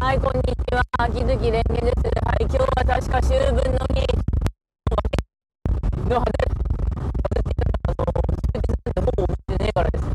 はい、こんにちは。秋月蓮華です。はい、今日は確か秋分の日の話、私、あの、んてほぼ覚えてねえからです。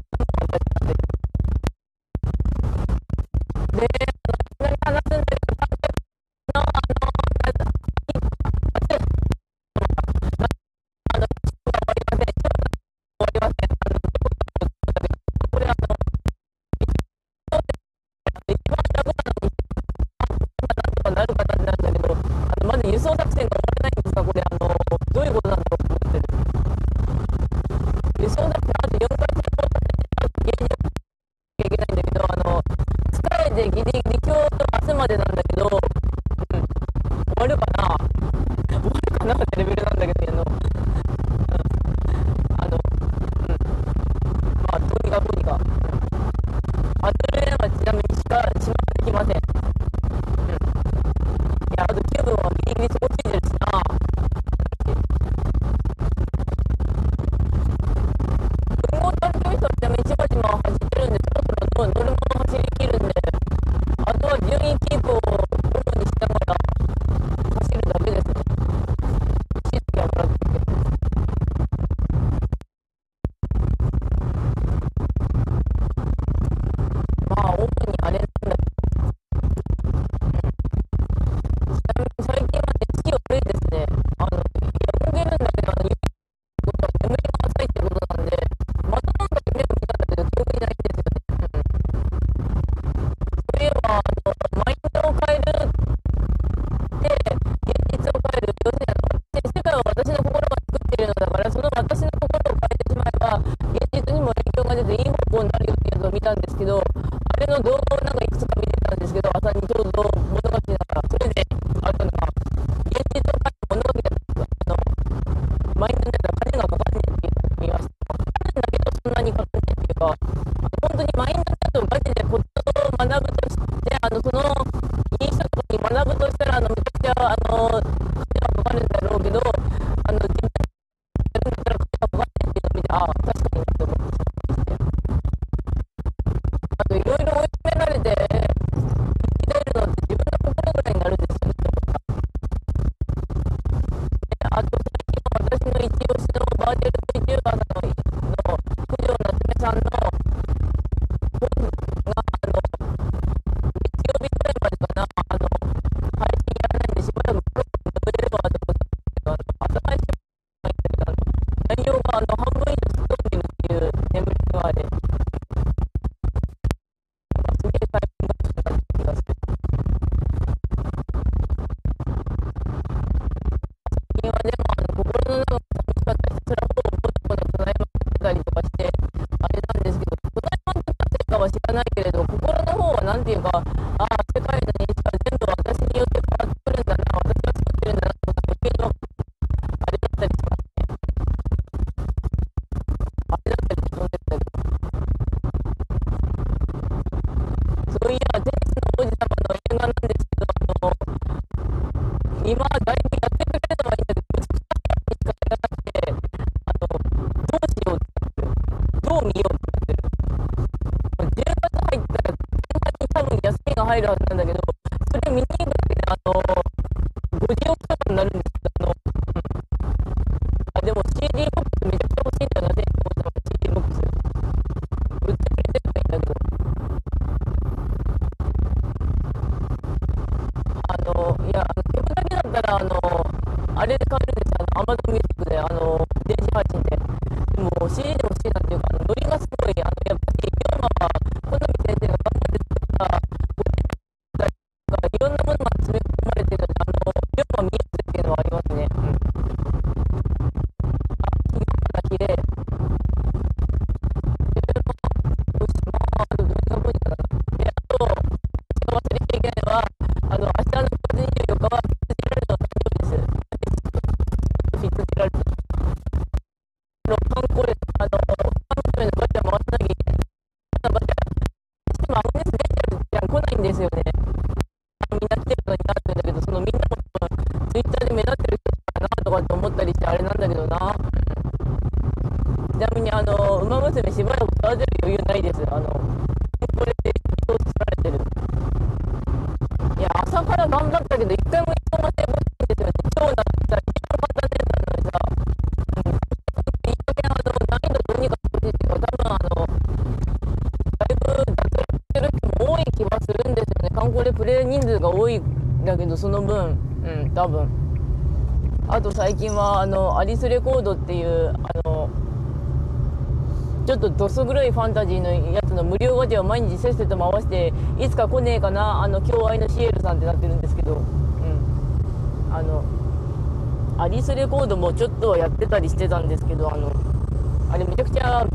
ば、ああ、世界の認識は全部私によって変わってくるんだな、私が作ってるんだなと、余計のあれだったりしますね。あれだったり。そういや、dijo は頑張ったけど、一回も一本も成功してないん。ですよね。超なさ、一番簡単なやつなのにさ、うん、いい加減あの、難易度どうにかしてほしいっていうか、多分あの、だいぶ脱落してる人も多い気はするん。ですよね。観光でプレイ人数が多いん。だけど、その分、うん、多分。あと最近は、あの、アリスレコードっていう、あの、ちょっとどす黒いファンタジーのやつの無料ガチャを毎日せっせと回していつか来ねえかなあの共愛のシエルさんってなってるんですけど、うん、あのアリスレコードもちょっとはやってたりしてたんですけどあのあれめちゃくちゃ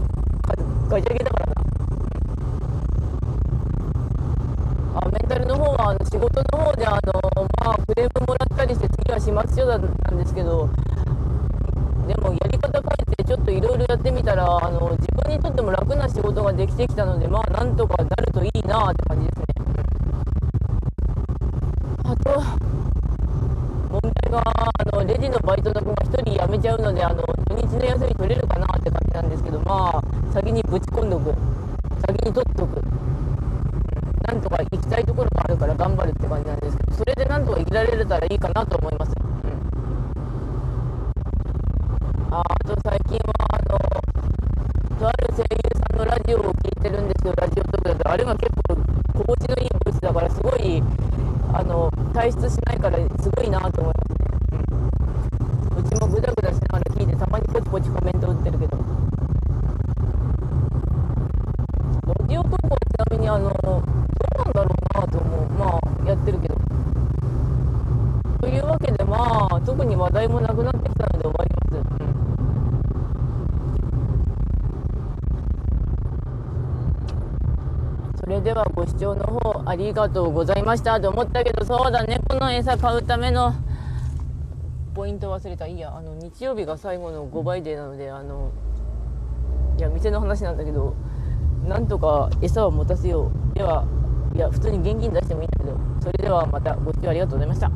ガチャゲだからな。あメンタルの方はあの仕事の方であの、まあ、クレームもらったりして次は始末書だったんですけどでもやり方変えてちょっといろいろやってみたらあのにとっても楽な仕事ができてきたのでまあなんとかなるといいなって感じですねあと問題があのレジのバイトの子が1人辞めちゃうのであの土日の休み取れるかなって感じなんですけどまあ先にぶち込んどく。先に取っとく。なんとか行きたいところもあるから頑張るって感じなんですけどそれでなんとか生きられたらいいかなと思います。うん。ああと最近はあのとある声優さんのラジオを聞いてるんですよラジオトークだとあれが結構心地のいいボイスだからすごいあの退出しないからすごいなと思いますね、うん、うちもグダグダしながら聞いてたまにポチポチコメント打ってるけどラジオトークはちなみにあのどうなんだろうなと思うまあやってるけどというわけでまあ特に話題もなくなってきたので終わります、うんそれではご視聴の方ありがとうございました。と思ったけどそうだ猫の餌買うためのポイント忘れた。いいやあの日曜日が最後の5倍デーなのであのいや店の話なんだけどなんとか餌を持たせようではいや普通に現金出してもいいんだけどそれではまたご視聴ありがとうございました。